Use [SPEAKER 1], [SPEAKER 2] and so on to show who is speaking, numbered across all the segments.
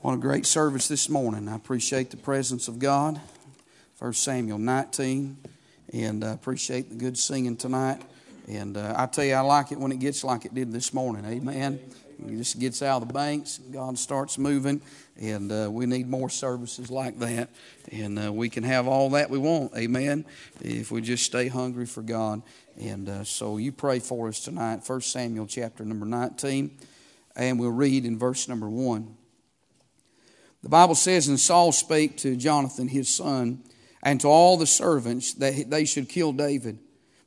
[SPEAKER 1] What a great service this morning. I appreciate the presence of God. 1 Samuel 19. And I appreciate the good singing tonight. And uh, I tell you, I like it when it gets like it did this morning. Amen. It just gets out of the banks, God starts moving, and uh, we need more services like that. And uh, we can have all that we want, amen, if we just stay hungry for God. And uh, so you pray for us tonight, 1 Samuel chapter number 19, and we'll read in verse number 1. The Bible says, And Saul spake to Jonathan his son and to all the servants that they should kill David.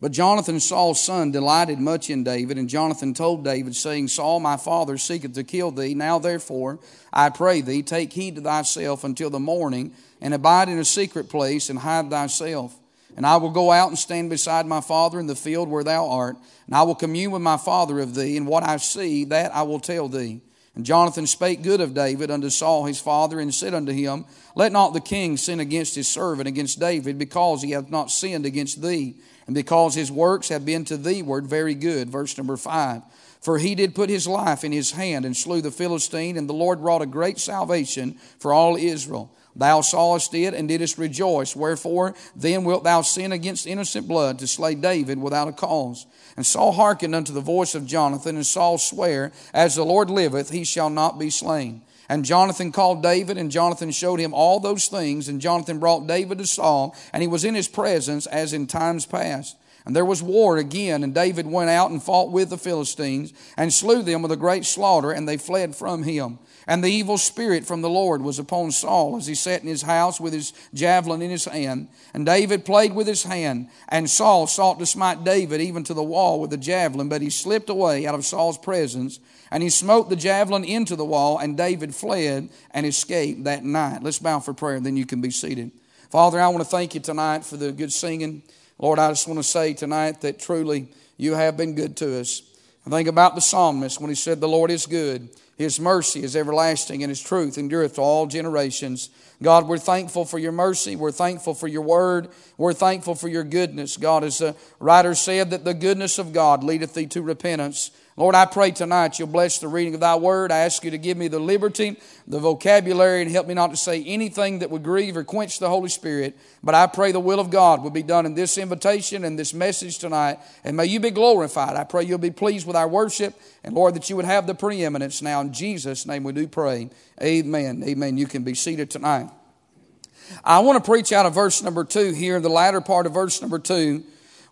[SPEAKER 1] But Jonathan, Saul's son, delighted much in David, and Jonathan told David, saying, Saul, my father, seeketh to kill thee. Now therefore, I pray thee, take heed to thyself until the morning, and abide in a secret place, and hide thyself. And I will go out and stand beside my father in the field where thou art, and I will commune with my father of thee, and what I see, that I will tell thee. And Jonathan spake good of David unto Saul his father, and said unto him, Let not the king sin against his servant, against David, because he hath not sinned against thee, and because his works have been to thee word very good. Verse number five. For he did put his life in his hand and slew the Philistine, and the Lord wrought a great salvation for all Israel. Thou sawest it and didst rejoice. Wherefore then wilt thou sin against innocent blood to slay David without a cause? And Saul hearkened unto the voice of Jonathan, and Saul sware, As the Lord liveth, he shall not be slain. And Jonathan called David, and Jonathan showed him all those things. And Jonathan brought David to Saul, and he was in his presence as in times past. And there was war again, and David went out and fought with the Philistines, and slew them with a great slaughter, and they fled from him. And the evil spirit from the Lord was upon Saul as he sat in his house with his javelin in his hand. And David played with his hand. And Saul sought to smite David even to the wall with the javelin, but he slipped away out of Saul's presence. And he smote the javelin into the wall, and David fled and escaped that night. Let's bow for prayer, and then you can be seated. Father, I want to thank you tonight for the good singing. Lord, I just want to say tonight that truly you have been good to us. I think about the psalmist when he said, The Lord is good. His mercy is everlasting, and His truth endureth to all generations. God, we're thankful for your mercy. We're thankful for your word. We're thankful for your goodness. God, as the writer said, that the goodness of God leadeth thee to repentance. Lord, I pray tonight you'll bless the reading of thy word. I ask you to give me the liberty, the vocabulary, and help me not to say anything that would grieve or quench the Holy Spirit. But I pray the will of God will be done in this invitation and this message tonight. And may you be glorified. I pray you'll be pleased with our worship. And Lord, that you would have the preeminence. Now, in Jesus' name we do pray. Amen. Amen. You can be seated tonight. I want to preach out of verse number two here, the latter part of verse number two,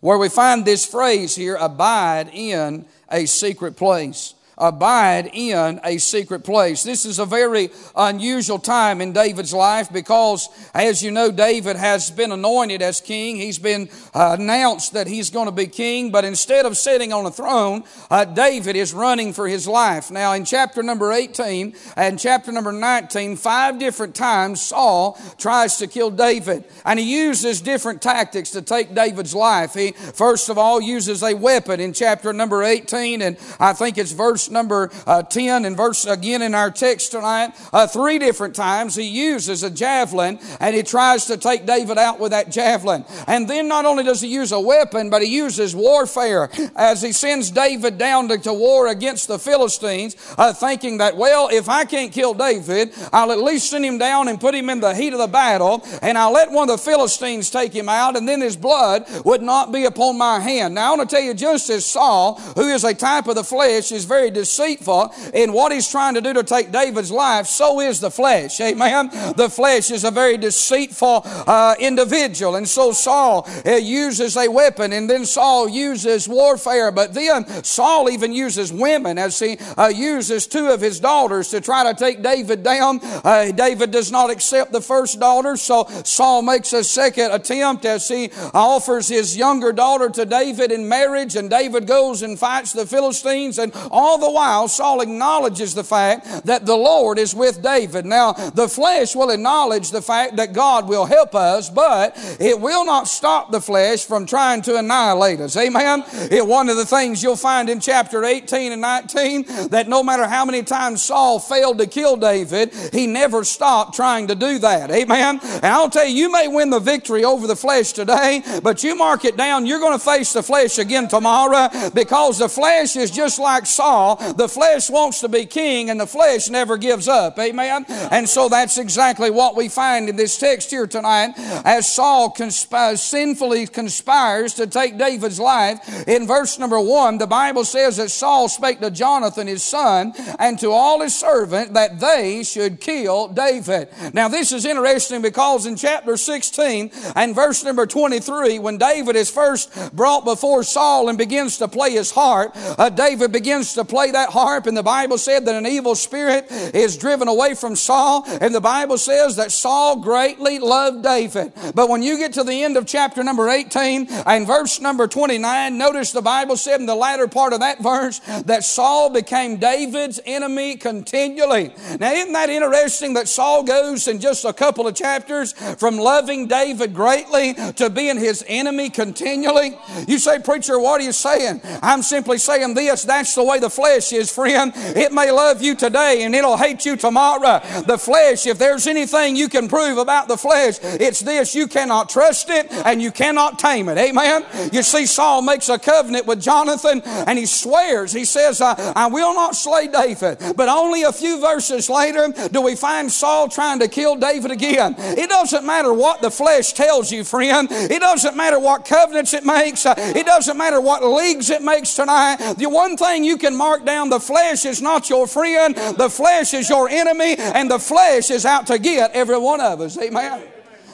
[SPEAKER 1] where we find this phrase here abide in a secret place abide in a secret place. This is a very unusual time in David's life because, as you know, David has been anointed as king. He's been uh, announced that he's going to be king, but instead of sitting on a throne, uh, David is running for his life. Now, in chapter number 18 and chapter number 19, five different times Saul tries to kill David, and he uses different tactics to take David's life. He, first of all, uses a weapon in chapter number 18, and I think it's verse number uh, 10 and verse again in our text tonight. Uh, three different times he uses a javelin and he tries to take David out with that javelin. And then not only does he use a weapon, but he uses warfare as he sends David down to, to war against the Philistines, uh, thinking that, well, if I can't kill David, I'll at least send him down and put him in the heat of the battle, and I'll let one of the Philistines take him out, and then his blood would not be upon my hand. Now, I want to tell you, just as Saul, who is a type of the flesh, is very deceitful in what he's trying to do to take David's life, so is the flesh. Amen. The flesh is a very deceitful uh, individual. And so Saul uh, uses a weapon, and then Saul uses warfare. But then Saul even uses women as he uh, uses two of his daughters to try to take David down. Uh, David does not accept the first daughter, so Saul makes a second attempt as he offers his younger daughter to David in marriage, and David goes and fights the Philistines, and all the while, Saul acknowledges the fact that the Lord is with David. Now, the flesh will acknowledge the fact that God will help us, but it will not stop the flesh from trying to annihilate us. Amen? It, one of the things you'll find in chapter 18 and 19 that no matter how many times Saul failed to kill David, he never stopped trying to do that. Amen? And I'll tell you, you may win the victory over the flesh today, but you mark it down, you're going to face the flesh again tomorrow because the flesh is just like Saul The flesh wants to be king and the flesh never gives up. Amen. And so that's exactly what we find in this text here tonight as Saul conspires, sinfully conspires to take David's life. In verse number one, the Bible says that Saul spake to Jonathan his son and to all his servant that they should kill David. Now this is interesting because in chapter 16 and verse number 23, when David is first brought before Saul and begins to play his harp, uh, David begins to play that harp and the Bible said that an evil spirit is driven away from Saul and the Bible says that Saul greatly loved David. But when you get to the end of chapter number 18 and verse number 29, notice the Bible said in the latter part of that verse that Saul became David's enemy continually. Now isn't that interesting that Saul goes in just a couple of chapters from loving David greatly to being his enemy continually? You say, preacher, what are you saying? I'm simply saying this, that's the way the flesh is, friend. It may love you today and it'll hate you tomorrow. The flesh, if there's anything you can prove about the flesh, it's this, you cannot trust it and you cannot tame it. Amen? You see, Saul makes a covenant with Jonathan and he swears, he says, I, I will not slay David. But only a few verses later do we find Saul trying to kill David again. It doesn't matter what the flesh tells you, friend. It doesn't matter what covenants it makes. It doesn't matter what leagues it makes tonight. The one thing you can mark down, the flesh is not your friend. The flesh is your enemy and the flesh is out to get every one of us. Amen.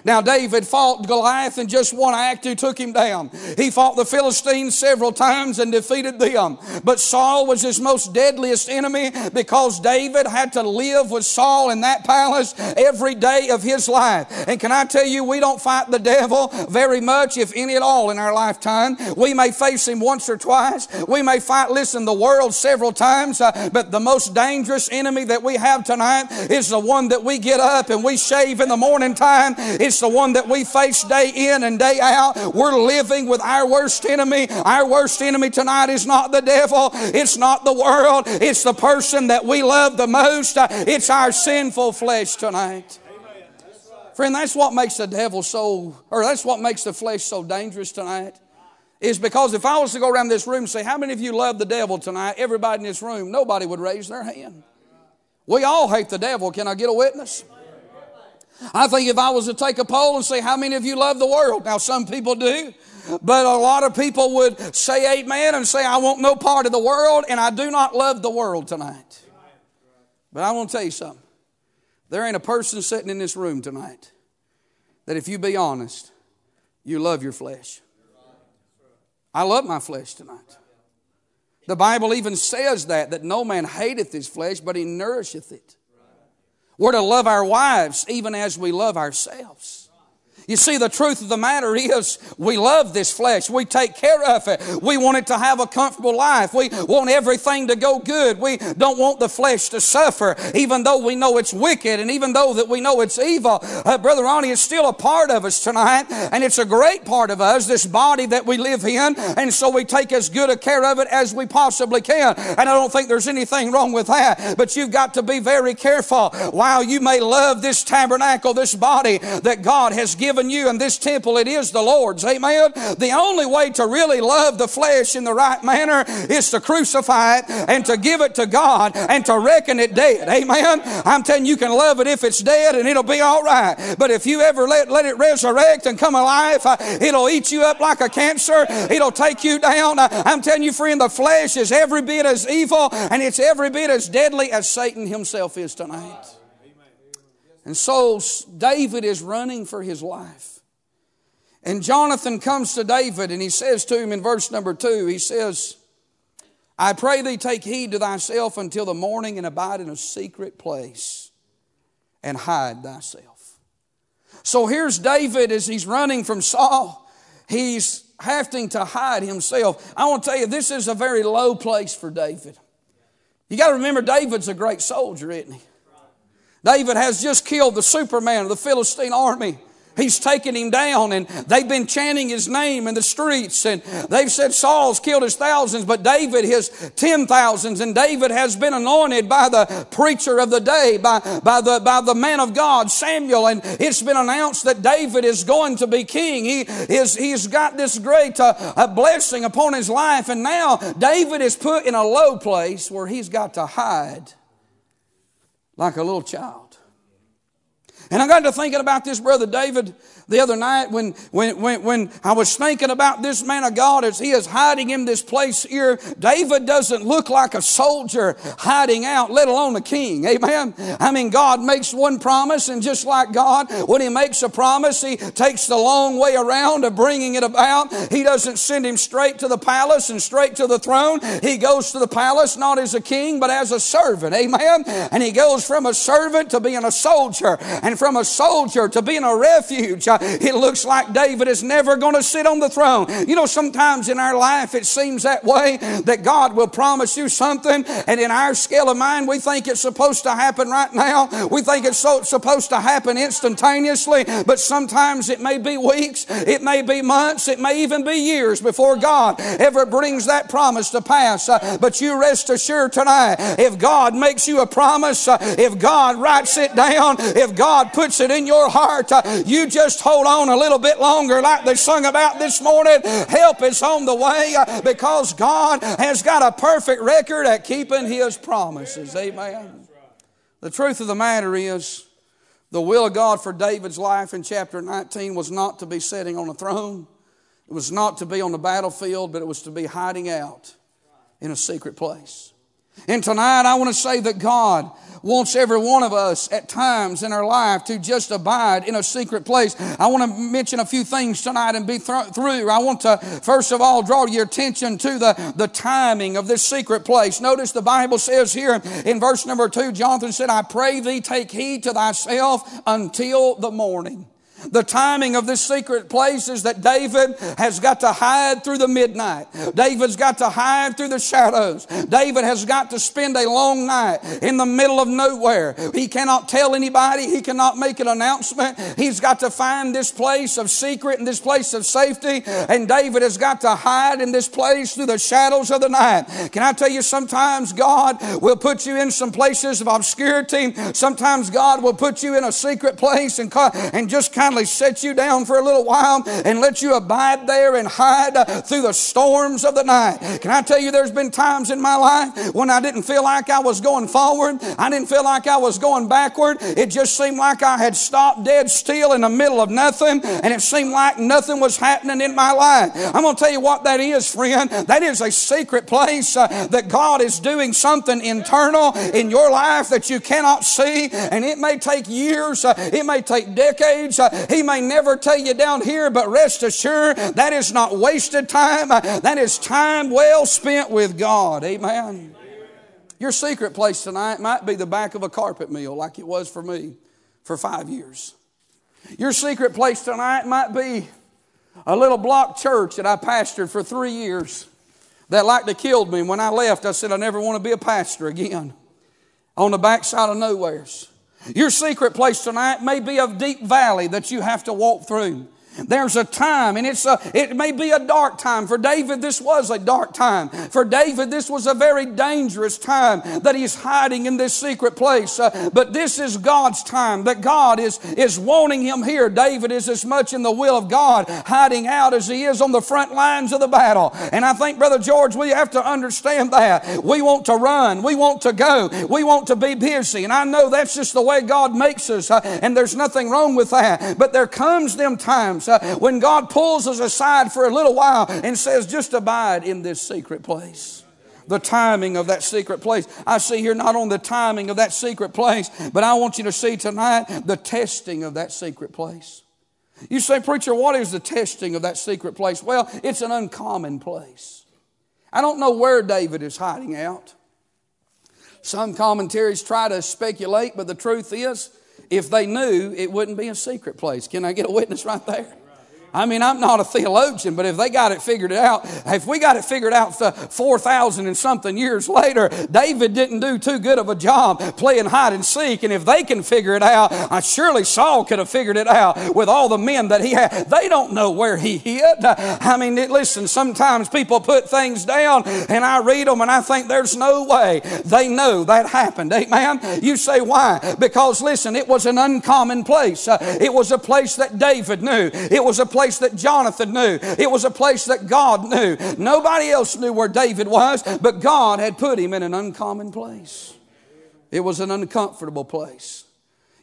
[SPEAKER 1] Now, David fought Goliath in just one act who took him down. He fought the Philistines several times and defeated them. But Saul was his most deadliest enemy because David had to live with Saul in that palace every day of his life. And can I tell you, we don't fight the devil very much, if any at all, in our lifetime. We may face him once or twice. We may fight, listen, the world several times. Uh, but the most dangerous enemy that we have tonight is the one that we get up and we shave in the morning time. It's the one that we face day in and day out. We're living with our worst enemy. Our worst enemy tonight is not the devil. It's not the world. It's the person that we love the most. It's our sinful flesh tonight. Friend, that's what makes the devil so, or that's what makes the flesh so dangerous tonight. Is because if I was to go around this room and say, How many of you love the devil tonight? Everybody in this room, nobody would raise their hand. We all hate the devil. Can I get a witness? I think if I was to take a poll and say, how many of you love the world? Now, some people do, but a lot of people would say amen and say, I want no part of the world, and I do not love the world tonight. But I want to tell you something. There ain't a person sitting in this room tonight that if you be honest, you love your flesh. I love my flesh tonight. The Bible even says that, that no man hateth his flesh, but he nourisheth it. We're to love our wives even as we love ourselves. You see, the truth of the matter is we love this flesh. We take care of it. We want it to have a comfortable life. We want everything to go good. We don't want the flesh to suffer, even though we know it's wicked and even though that we know it's evil. Uh, Brother Ronnie is still a part of us tonight, and it's a great part of us, this body that we live in, and so we take as good a care of it as we possibly can. And I don't think there's anything wrong with that, but you've got to be very careful. While you may love this tabernacle, this body that God has given given you in this temple, it is the Lord's. Amen. The only way to really love the flesh in the right manner is to crucify it and to give it to God and to reckon it dead. Amen. I'm telling you, you can love it if it's dead and it'll be all right. But if you ever let, let it resurrect and come alive, uh, it'll eat you up like a cancer. It'll take you down. Uh, I'm telling you, friend, the flesh is every bit as evil and it's every bit as deadly as Satan himself is tonight. And so David is running for his life. And Jonathan comes to David and he says to him in verse number two, he says, I pray thee take heed to thyself until the morning and abide in a secret place and hide thyself. So here's David as he's running from Saul. He's having to hide himself. I want to tell you, this is a very low place for David. You got to remember, David's a great soldier, isn't he? David has just killed the Superman of the Philistine army. He's taken him down and they've been chanting his name in the streets and they've said Saul's killed his thousands, but David his ten thousands. And David has been anointed by the preacher of the day, by, by, the, by the man of God, Samuel. And it's been announced that David is going to be king. He is, he's got this great uh, blessing upon his life. And now David is put in a low place where he's got to hide like a little child. And I got to thinking about this brother David the other night when, when, when, when I was thinking about this man of God as he is hiding in this place here. David doesn't look like a soldier hiding out, let alone a king. Amen. I mean, God makes one promise and just like God, when he makes a promise, he takes the long way around of bringing it about. He doesn't send him straight to the palace and straight to the throne. He goes to the palace not as a king, but as a servant. Amen. And he goes from a servant to being a soldier and from a soldier to being a refuge it looks like David is never going to sit on the throne. You know, sometimes in our life it seems that way that God will promise you something, and in our scale of mind, we think it's supposed to happen right now. We think it's so, supposed to happen instantaneously, but sometimes it may be weeks, it may be months, it may even be years before God ever brings that promise to pass. Uh, but you rest assured tonight, if God makes you a promise, uh, if God writes it down, if God puts it in your heart, uh, you just hold on a little bit longer, like they sung about this morning. Help is on the way uh, because God has got a perfect record at keeping His promises. Amen. The truth of the matter is, the will of God for David's life in chapter 19 was not to be sitting on a throne. It was not to be on the battlefield, but it was to be hiding out in a secret place. And tonight I want to say that God wants every one of us at times in our life to just abide in a secret place. I want to mention a few things tonight and be th- through. I want to, first of all, draw your attention to the, the timing of this secret place. Notice the Bible says here in verse number two, Jonathan said, I pray thee take heed to thyself until the morning. The timing of this secret place is that David has got to hide through the midnight. David's got to hide through the shadows. David has got to spend a long night in the middle of nowhere. He cannot tell anybody. He cannot make an announcement. He's got to find this place of secret and this place of safety. And David has got to hide in this place through the shadows of the night. Can I tell you, sometimes God will put you in some places of obscurity. Sometimes God will put you in a secret place and, and just kind finally set you down for a little while and let you abide there and hide through the storms of the night. Can I tell you, there's been times in my life when I didn't feel like I was going forward, I didn't feel like I was going backward. It just seemed like I had stopped dead still in the middle of nothing, and it seemed like nothing was happening in my life. I'm going to tell you what that is, friend. That is a secret place uh, that God is doing something internal in your life that you cannot see, and it may take years, uh, it may take decades, uh, he may never tell you down here, but rest assured that is not wasted time. That is time well spent with God. Amen. Your secret place tonight might be the back of a carpet mill, like it was for me for five years. Your secret place tonight might be a little block church that I pastored for three years that like to killed me. When I left, I said, I never want to be a pastor again. On the backside of nowheres. Your secret place tonight may be a deep valley that you have to walk through. There's a time, and it's a, it may be a dark time. For David, this was a dark time. For David, this was a very dangerous time that he's hiding in this secret place. Uh, but this is God's time, that God is, is wanting him here. David is as much in the will of God, hiding out as he is on the front lines of the battle. And I think, Brother George, we have to understand that. We want to run, we want to go, we want to be busy. And I know that's just the way God makes us, uh, and there's nothing wrong with that. But there comes them times times uh, when God pulls us aside for a little while and says, just abide in this secret place the timing of that secret place. I see here not only the timing of that secret place, but I want you to see tonight the testing of that secret place. You say, Preacher, what is the testing of that secret place? Well, it's an uncommon place. I don't know where David is hiding out. Some commentaries try to speculate, but the truth is, if they knew, it wouldn't be a secret place. Can I get a witness right there? I mean, I'm not a theologian, but if they got it figured out, if we got it figured out 4,000 and something years later, David didn't do too good of a job playing hide and seek. And if they can figure it out, I surely Saul could have figured it out with all the men that he had. They don't know where he hid. I mean, listen, sometimes people put things down and I read them and I think there's no way they know that happened. Amen. You say why? Because listen, it was an uncommon place. Uh, it was a place that David knew. It was a place place that Jonathan knew. It was a place that God knew. Nobody else knew where David was, but God had put him in an uncommon place. It was an uncomfortable place.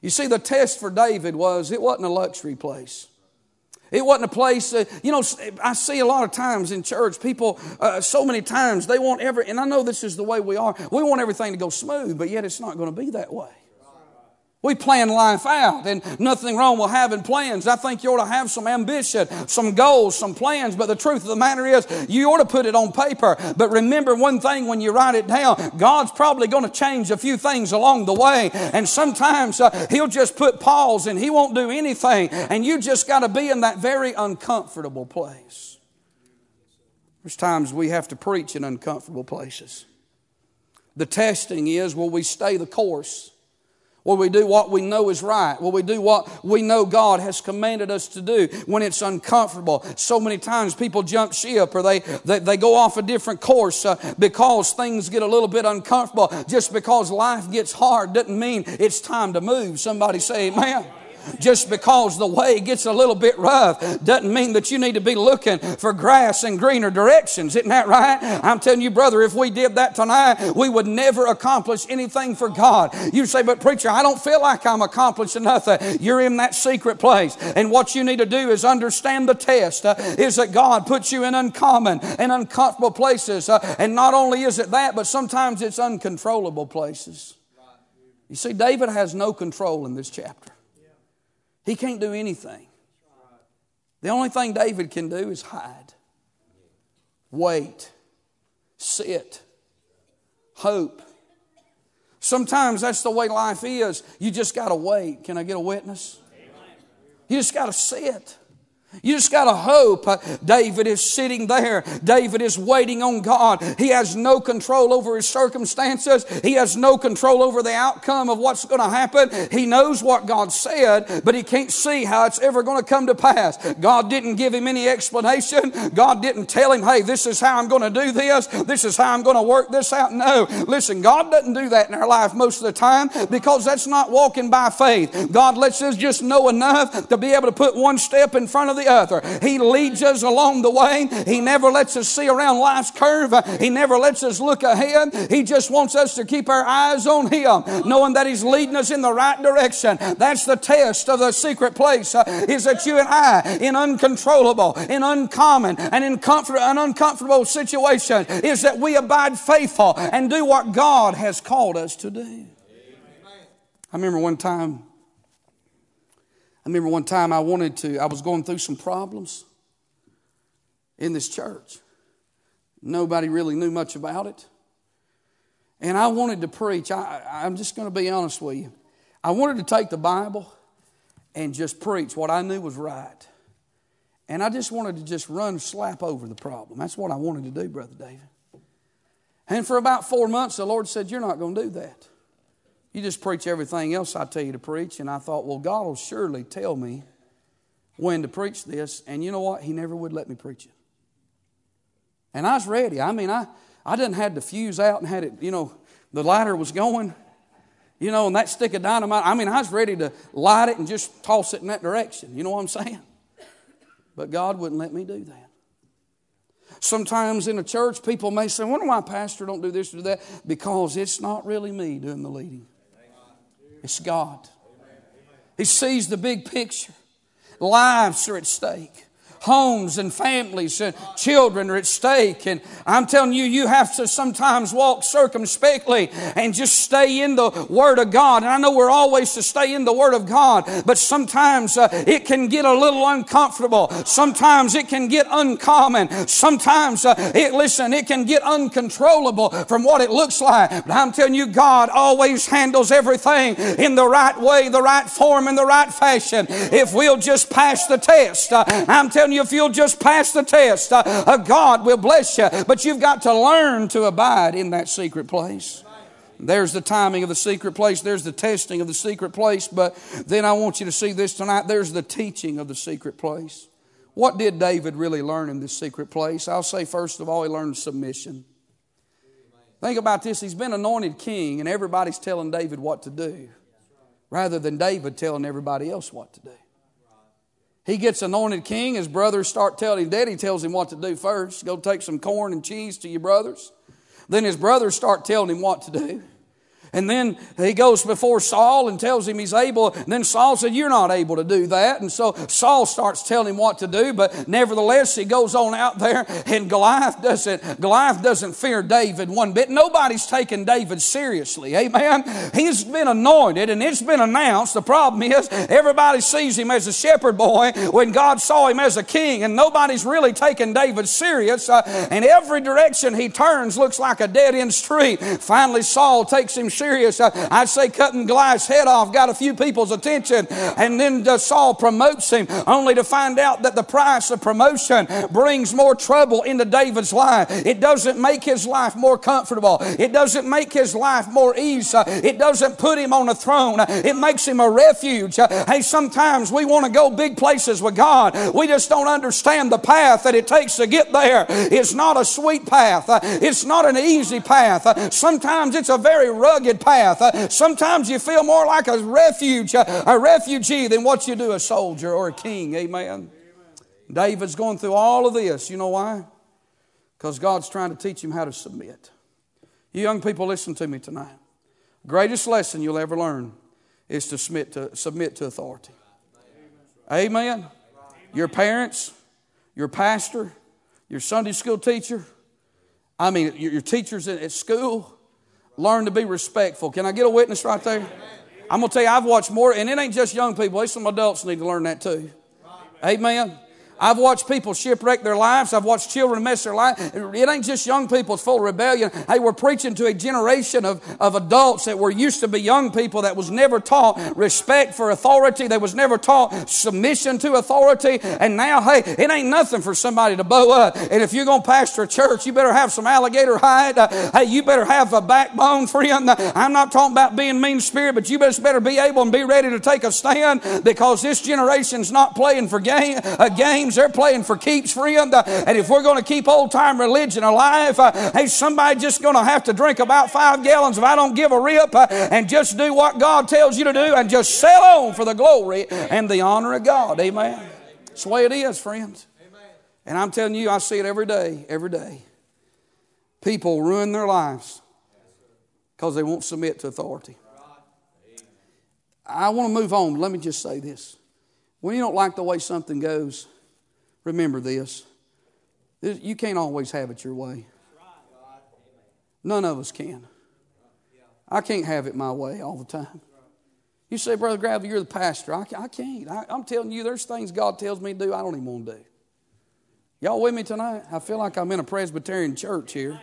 [SPEAKER 1] You see, the test for David was it wasn't a luxury place. It wasn't a place, uh, you know, I see a lot of times in church, people, uh, so many times, they want every, and I know this is the way we are, we want everything to go smooth, but yet it's not going to be that way. We plan life out, and nothing wrong with having plans. I think you ought to have some ambition, some goals, some plans, but the truth of the matter is, you ought to put it on paper. But remember one thing when you write it down God's probably going to change a few things along the way, and sometimes uh, He'll just put pause and He won't do anything, and you just got to be in that very uncomfortable place. There's times we have to preach in uncomfortable places. The testing is will we stay the course? Will we do what we know is right? Will we do what we know God has commanded us to do when it's uncomfortable? So many times people jump ship or they, they, they go off a different course uh, because things get a little bit uncomfortable. Just because life gets hard doesn't mean it's time to move. Somebody say amen. Just because the way gets a little bit rough doesn't mean that you need to be looking for grass in greener directions. Isn't that right? I'm telling you, brother, if we did that tonight, we would never accomplish anything for God. You say, but preacher, I don't feel like I'm accomplishing nothing. You're in that secret place. And what you need to do is understand the test uh, is that God puts you in uncommon and uncomfortable places. Uh, and not only is it that, but sometimes it's uncontrollable places. You see, David has no control in this chapter. He can't do anything. The only thing David can do is hide, wait, sit, hope. Sometimes that's the way life is. You just got to wait. Can I get a witness? You just got to sit. You just got to hope. Uh, David is sitting there. David is waiting on God. He has no control over his circumstances. He has no control over the outcome of what's going to happen. He knows what God said, but he can't see how it's ever going to come to pass. God didn't give him any explanation. God didn't tell him, hey, this is how I'm going to do this. This is how I'm going to work this out. No. Listen, God doesn't do that in our life most of the time because that's not walking by faith. God lets us just know enough to be able to put one step in front of the the other. He leads us along the way. He never lets us see around life's curve. He never lets us look ahead. He just wants us to keep our eyes on Him, knowing that He's leading us in the right direction. That's the test of the secret place, uh, is that you and I, in uncontrollable, in uncommon, and in comfort, an uncomfortable situation, is that we abide faithful and do what God has called us to do. I remember one time I remember one time I wanted to, I was going through some problems in this church. Nobody really knew much about it. And I wanted to preach. I, I'm just going to be honest with you. I wanted to take the Bible and just preach what I knew was right. And I just wanted to just run slap over the problem. That's what I wanted to do, Brother David. And for about four months, the Lord said, You're not going to do that. You just preach everything else I tell you to preach. And I thought, well, God will surely tell me when to preach this. And you know what? He never would let me preach it. And I was ready. I mean, I, I didn't had the fuse out and had it, you know, the lighter was going, you know, and that stick of dynamite. I mean, I was ready to light it and just toss it in that direction. You know what I'm saying? But God wouldn't let me do that. Sometimes in a church, people may say, wonder why pastor don't do this or do that. Because it's not really me doing the leading. It's God. He sees the big picture. Lives are at stake. Homes and families and children are at stake. And I'm telling you, you have to sometimes walk circumspectly and just stay in the Word of God. And I know we're always to stay in the Word of God, but sometimes uh, it can get a little uncomfortable. Sometimes it can get uncommon. Sometimes, uh, it, listen, it can get uncontrollable from what it looks like. But I'm telling you, God always handles everything in the right way, the right form, and the right fashion. If we'll just pass the test, uh, I'm telling you, if you'll just pass the test, uh, God will bless you. But you've got to learn to abide in that secret place. There's the timing of the secret place. There's the testing of the secret place. But then I want you to see this tonight. There's the teaching of the secret place. What did David really learn in this secret place? I'll say, first of all, he learned submission. Think about this. He's been anointed king, and everybody's telling David what to do rather than David telling everybody else what to do. He gets anointed king. His brothers start telling him, Daddy tells him what to do first. Go take some corn and cheese to your brothers. Then his brothers start telling him what to do. And then he goes before Saul and tells him he's able. And then Saul said, You're not able to do that. And so Saul starts telling him what to do, but nevertheless, he goes on out there, and Goliath doesn't, Goliath doesn't fear David one bit. Nobody's taking David seriously. Amen. He's been anointed and it's been announced. The problem is everybody sees him as a shepherd boy when God saw him as a king, and nobody's really taking David serious. Uh, and every direction he turns looks like a dead end street. Finally, Saul takes him serious. I'd say cutting Goliath's head off got a few people's attention. And then Saul promotes him only to find out that the price of promotion brings more trouble into David's life. It doesn't make his life more comfortable. It doesn't make his life more easy. It doesn't put him on a throne. It makes him a refuge. Hey, sometimes we want to go big places with God. We just don't understand the path that it takes to get there. It's not a sweet path. It's not an easy path. Sometimes it's a very rugged path. Uh, sometimes you feel more like a refuge, uh, a refugee than what you do a soldier or a king. Amen. David's going through all of this. You know why? Because God's trying to teach him how to submit. You young people, listen to me tonight. Greatest lesson you'll ever learn is to submit to, submit to authority. Amen. Your parents, your pastor, your Sunday school teacher, I mean, your teachers at school, Learn to be respectful. Can I get a witness right there? I'm going to tell you, I've watched more, and it ain't just young people. Some adults need to learn that too. Amen. I've watched people shipwreck their lives. I've watched children mess their life. It ain't just young people, it's full of rebellion. Hey, we're preaching to a generation of, of adults that were used to be young people that was never taught respect for authority. They was never taught submission to authority. And now, hey, it ain't nothing for somebody to bow up. And if you're going to pastor a church, you better have some alligator hide. Uh, hey, you better have a backbone, friend. I'm not talking about being mean spirit, but you just better be able and be ready to take a stand because this generation's not playing for game, uh, games games they're playing for keeps, friend. And if we're going to keep old time religion alive, uh, hey, somebody just going to have to drink about five gallons if I don't give a rip uh, and just do what God tells you to do and just sell on for the glory and the honor of God. Amen. That's the way it is, friends. And I'm telling you, I see it every day, every day. People ruin their lives because they won't submit to authority. I want to move on. Let me just say this. When you don't like the way something goes, Remember this. You can't always have it your way. None of us can. I can't have it my way all the time. You say, Brother Gravely, you're the pastor. I, I can't. I, am telling you, there's things God tells me to do I don't even want to do. Y'all with me tonight? I feel like I'm in a Presbyterian church here.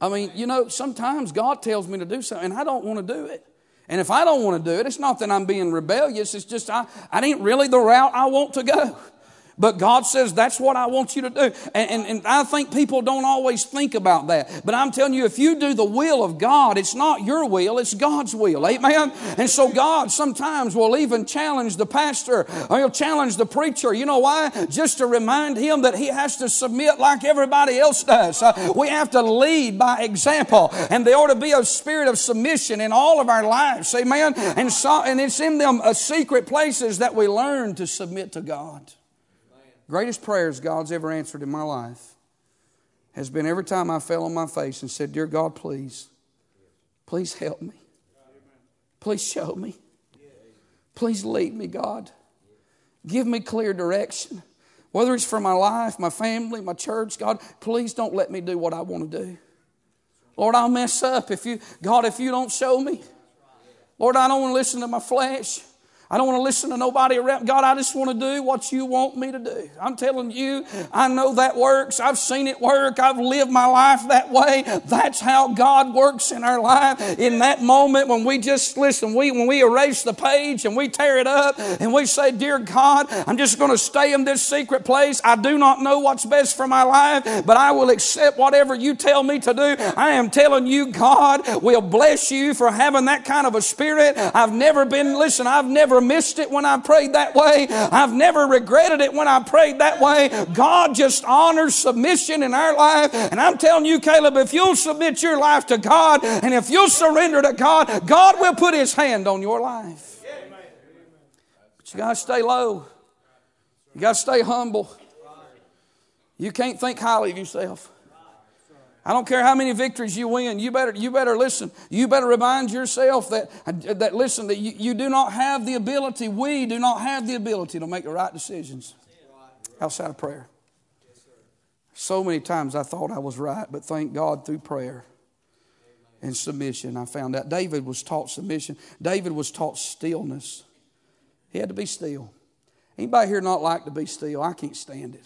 [SPEAKER 1] I mean, you know, sometimes God tells me to do something and I don't want to do it. And if I don't want to do it, it's not that I'm being rebellious. It's just I, I ain't really the route I want to go. But God says, that's what I want you to do. And, and, and, I think people don't always think about that. But I'm telling you, if you do the will of God, it's not your will, it's God's will. Amen? And so God sometimes will even challenge the pastor or he'll challenge the preacher. You know why? Just to remind him that he has to submit like everybody else does. Uh, we have to lead by example. And there ought to be a spirit of submission in all of our lives. Amen? And, so, and it's in them uh, secret places that we learn to submit to God. Greatest prayers God's ever answered in my life has been every time I fell on my face and said, Dear God, please, please help me. Please show me. Please lead me, God. Give me clear direction. Whether it's for my life, my family, my church, God, please don't let me do what I want to do. Lord, I'll mess up if you, God, if you don't show me. Lord, I don't want to listen to my flesh. I don't want to listen to nobody around. God, I just want to do what you want me to do. I'm telling you, I know that works. I've seen it work. I've lived my life that way. That's how God works in our life. In that moment when we just listen, we when we erase the page and we tear it up and we say, Dear God, I'm just going to stay in this secret place. I do not know what's best for my life, but I will accept whatever you tell me to do. I am telling you, God will bless you for having that kind of a spirit. I've never been, listen, I've never missed it when I prayed that way. I've never regretted it when I prayed that way. God just honors submission in our life. And I'm telling you, Caleb, if you'll submit your life to God and if you'll surrender to God, God will put His hand on your life. But you got to stay low. You got to stay humble. You can't think highly of yourself. I don't care how many victories you win. You better, you better listen. You better remind yourself that, that listen, that you, you do not have the ability, we do not have the ability to make the right decisions outside of prayer. So many times I thought I was right, but thank God through prayer and submission, I found out David was taught submission. David was taught stillness. He had to be still. Anybody here not like to be still? I can't stand it.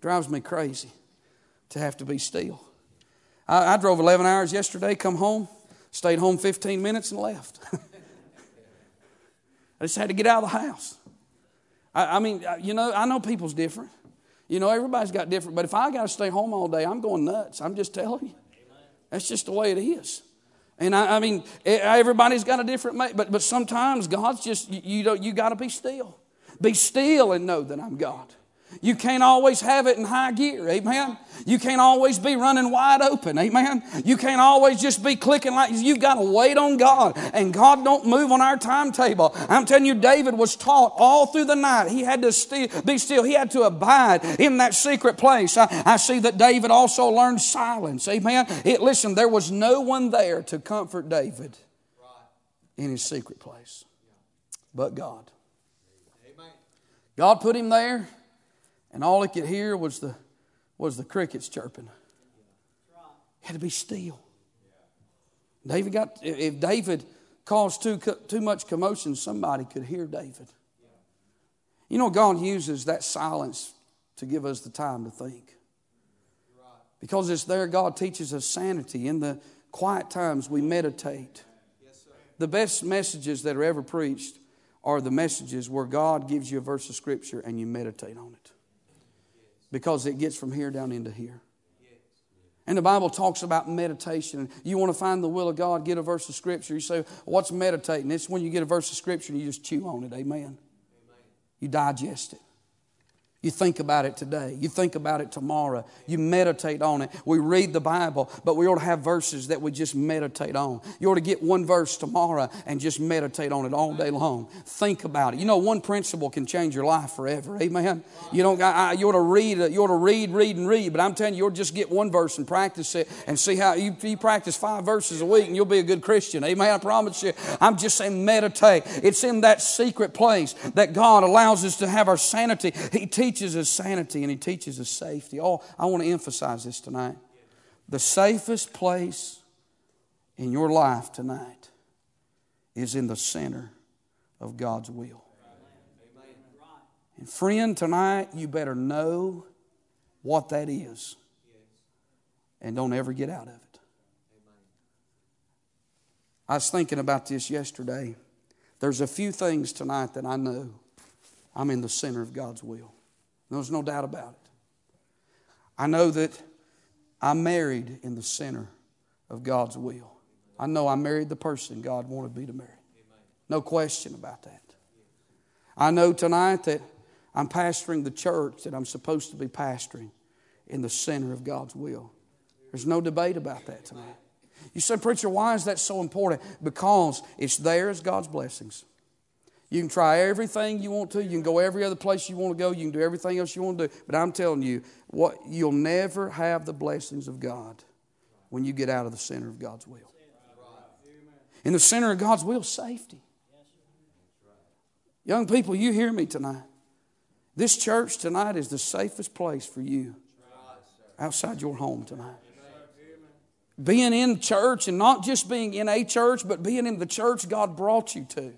[SPEAKER 1] Drives me crazy to have to be still. I, I drove 11 hours yesterday, come home, stayed home 15 minutes and left. I just had to get out of the house. I, I mean, you know, I know people's different. You know, everybody's got different, but if I got to stay home all day, I'm going nuts. I'm just telling you. That's just the way it is. And I, I mean, everybody's got a different, but, but sometimes God's just, you, you, you got to be still. Be still and know that I'm God. You can't always have it in high gear, amen. You can't always be running wide open, amen. You can't always just be clicking like you've got to wait on God, and God don't move on our timetable. I'm telling you, David was taught all through the night. He had to still, be still. He had to abide in that secret place. I, I see that David also learned silence, amen. It, listen, there was no one there to comfort David in his secret place, but God. God put him there and all he could hear was the, was the crickets chirping. He had to be still. David got, if David caused too, too much commotion, somebody could hear David. You know, God uses that silence to give us the time to think. Because it's there, God teaches us sanity. In the quiet times, we meditate. The best messages that are ever preached are the messages where God gives you a verse of Scripture and you meditate on it because it gets from here down into here. And the Bible talks about meditation. You want to find the will of God, get a verse of Scripture. You say, What's meditating? It's when you get a verse of Scripture and you just chew on it. Amen. Amen. You digest it. You think about it today. You think about it tomorrow. You meditate on it. We read the Bible, but we ought to have verses that we just meditate on. You ought to get one verse tomorrow and just meditate on it all day long. Think about it. You know, one principle can change your life forever. Amen. You don't. I, you ought to read. You ought to read, read, and read. But I'm telling you, you ought to just get one verse and practice it and see how you, you practice five verses a week and you'll be a good Christian. Amen. I promise you. I'm just saying, meditate. It's in that secret place that God allows us to have our sanity. He teaches teaches us sanity and He teaches us safety. Oh, I want to emphasize this tonight. The safest place in your life tonight is in the center of God's will. And friend, tonight you better know what that is and don't ever get out of it. I was thinking about this yesterday. There's a few things tonight that I know I'm in the center of God's will. There's no doubt about it. I know that I'm married in the center of God's will. I know I married the person God wanted me to marry. No question about that. I know tonight that I'm pastoring the church that I'm supposed to be pastoring in the center of God's will. There's no debate about that tonight. You said, Preacher, why is that so important? Because it's there as God's blessings. You can try everything you want to. You can go every other place you want to go. You can do everything else you want to do. But I'm telling you, what you'll never have the blessings of God when you get out of the center of God's will. In the center of God's will, safety. Young people, you hear me tonight. This church tonight is the safest place for you outside your home tonight. Being in church and not just being in a church, but being in the church God brought you to.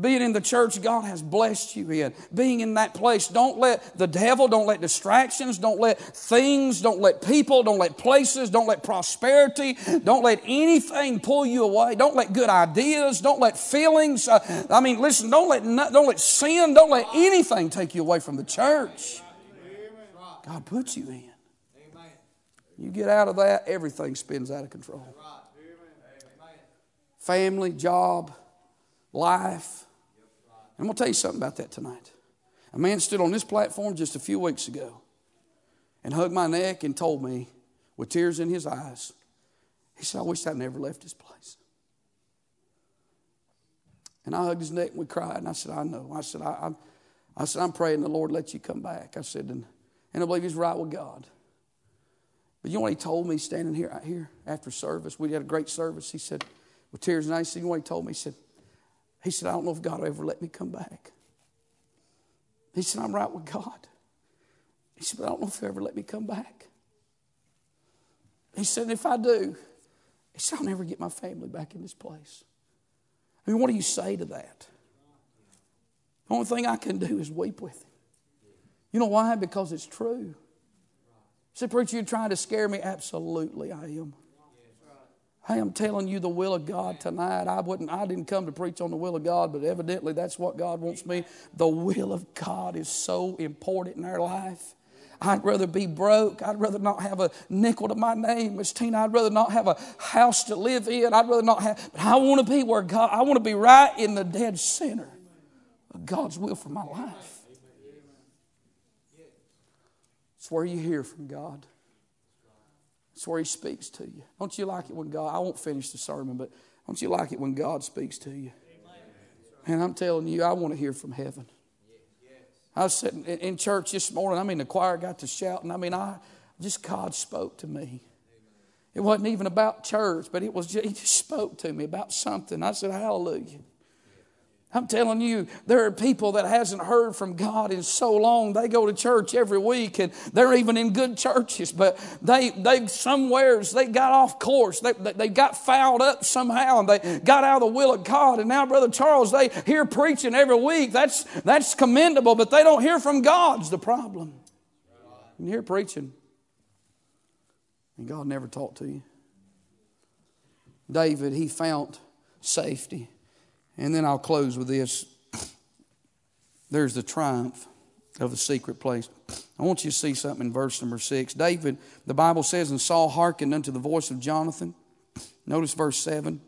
[SPEAKER 1] Being in the church God has blessed you in. Being in that place. Don't let the devil, don't let distractions, don't let things, don't let people, don't let places, don't let prosperity, don't let anything pull you away. Don't let good ideas, don't let feelings. Uh, I mean, listen, don't let, don't let sin, don't let anything take you away from the church. God put you in. You get out of that, everything spins out of control. Family, job, life. I'm going to tell you something about that tonight. A man stood on this platform just a few weeks ago and hugged my neck and told me, with tears in his eyes, he said, I wish I'd never left this place. And I hugged his neck and we cried. And I said, I know. I said, I, I, I said, I'm praying the Lord let you come back. I said, and, and I believe he's right with God. But you know what he told me standing here, out here after service? We had a great service. He said, with tears in his eyes, you know what he told me? He said, he said, I don't know if God will ever let me come back. He said, I'm right with God. He said, but I don't know if he'll ever let me come back. He said, if I do, he said, I'll never get my family back in this place. I mean, what do you say to that? The only thing I can do is weep with him. You know why? Because it's true. Say, preacher, you're trying to scare me? Absolutely, I am. I am telling you the will of God tonight. I wouldn't I didn't come to preach on the will of God, but evidently that's what God wants me. The will of God is so important in our life. I'd rather be broke. I'd rather not have a nickel to my name, Miss Tina. I'd rather not have a house to live in. I'd rather not have, but I want to be where God, I want to be right in the dead center of God's will for my life. It's where you hear from God. It's where He speaks to you. Don't you like it when God, I won't finish the sermon, but don't you like it when God speaks to you? And I'm telling you, I want to hear from heaven. I was sitting in church this morning. I mean, the choir got to shouting. I mean, I just God spoke to me. It wasn't even about church, but it was He just spoke to me about something. I said, Hallelujah. I'm telling you, there are people that hasn't heard from God in so long. They go to church every week and they're even in good churches, but they they somewheres they got off course. They, they, they got fouled up somehow and they got out of the will of God. And now, Brother Charles, they hear preaching every week. That's that's commendable, but they don't hear from God's the problem. You hear preaching. And God never talked to you. David, he found safety. And then I'll close with this. There's the triumph of the secret place. I want you to see something in verse number six. David, the Bible says, and Saul hearkened unto the voice of Jonathan. Notice verse seven.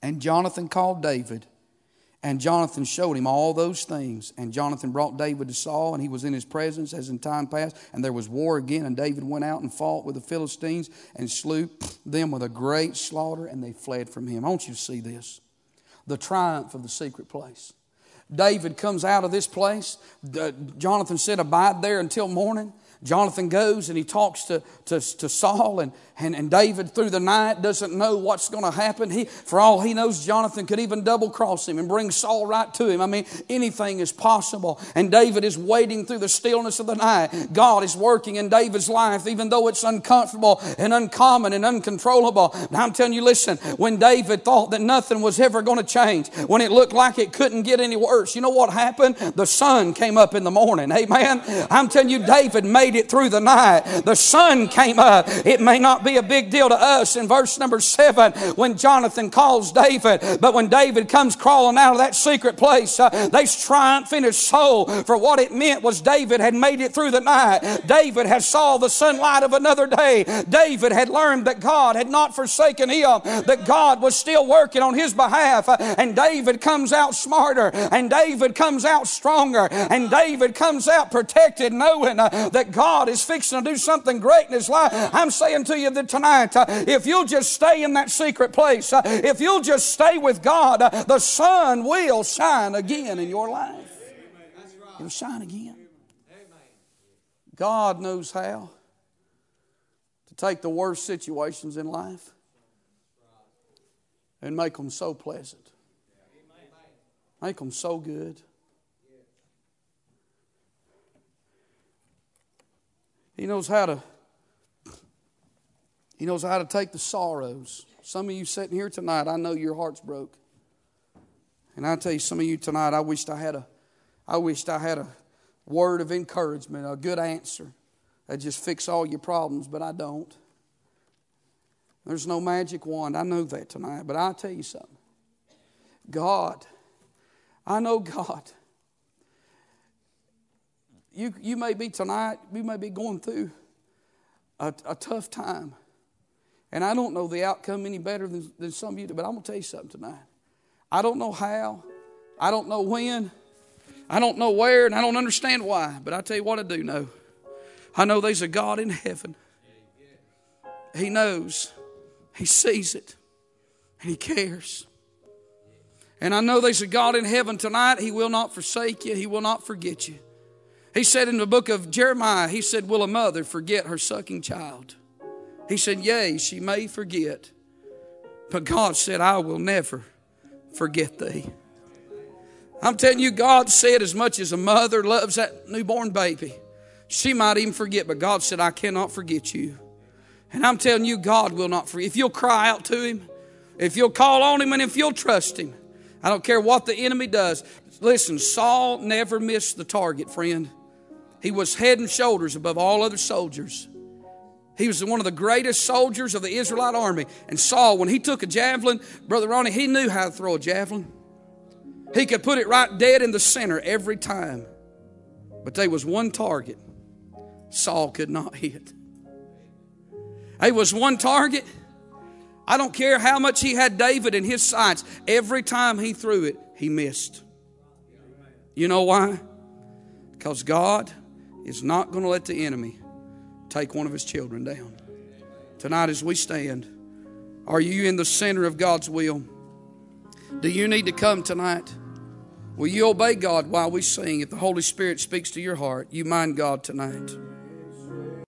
[SPEAKER 1] And Jonathan called David, and Jonathan showed him all those things. And Jonathan brought David to Saul, and he was in his presence as in time past. And there was war again, and David went out and fought with the Philistines and slew them with a great slaughter, and they fled from him. I want you to see this the triumph of the secret place. David comes out of this place. Jonathan said, Abide there until morning. Jonathan goes and he talks to, to, to Saul, and, and, and David through the night doesn't know what's going to happen. He, for all he knows, Jonathan could even double cross him and bring Saul right to him. I mean, anything is possible. And David is waiting through the stillness of the night. God is working in David's life, even though it's uncomfortable and uncommon and uncontrollable. Now, I'm telling you, listen, when David thought that nothing was ever going to change, when it looked like it couldn't get any worse, you know what happened? The sun came up in the morning. Amen. I'm telling you, David made made it through the night. The sun came up. It may not be a big deal to us in verse number seven when Jonathan calls David, but when David comes crawling out of that secret place, uh, they triumph in his soul for what it meant was David had made it through the night. David had saw the sunlight of another day. David had learned that God had not forsaken him, that God was still working on his behalf. And David comes out smarter, and David comes out stronger, and David comes out protected, knowing uh, that God is fixing to do something great in his life. I'm saying to you that tonight, uh, if you'll just stay in that secret place, uh, if you'll just stay with God, uh, the sun will shine again in your life. It'll shine again. God knows how to take the worst situations in life and make them so pleasant, make them so good. He knows how to He knows how to take the sorrows. Some of you sitting here tonight, I know your heart's broke. And I tell you, some of you tonight, I wished I had a I wished I had a word of encouragement, a good answer that just fix all your problems, but I don't. There's no magic wand. I know that tonight, but I'll tell you something. God, I know God. You, you may be tonight, you may be going through a, a tough time. And I don't know the outcome any better than, than some of you but I'm going to tell you something tonight. I don't know how, I don't know when, I don't know where, and I don't understand why, but I tell you what I do know. I know there's a God in heaven. He knows, He sees it, and He cares. And I know there's a God in heaven tonight. He will not forsake you, He will not forget you. He said in the book of Jeremiah, He said, Will a mother forget her sucking child? He said, Yea, she may forget. But God said, I will never forget thee. I'm telling you, God said, as much as a mother loves that newborn baby, she might even forget, but God said, I cannot forget you. And I'm telling you, God will not forget. If you'll cry out to Him, if you'll call on Him, and if you'll trust Him, I don't care what the enemy does. Listen, Saul never missed the target, friend. He was head and shoulders above all other soldiers. He was one of the greatest soldiers of the Israelite army. And Saul, when he took a javelin, Brother Ronnie, he knew how to throw a javelin. He could put it right dead in the center every time. But there was one target Saul could not hit. There was one target. I don't care how much he had David in his sights. Every time he threw it, he missed. You know why? Because God is not going to let the enemy take one of his children down. Tonight, as we stand, are you in the center of God's will? Do you need to come tonight? Will you obey God while we sing? If the Holy Spirit speaks to your heart, you mind God tonight.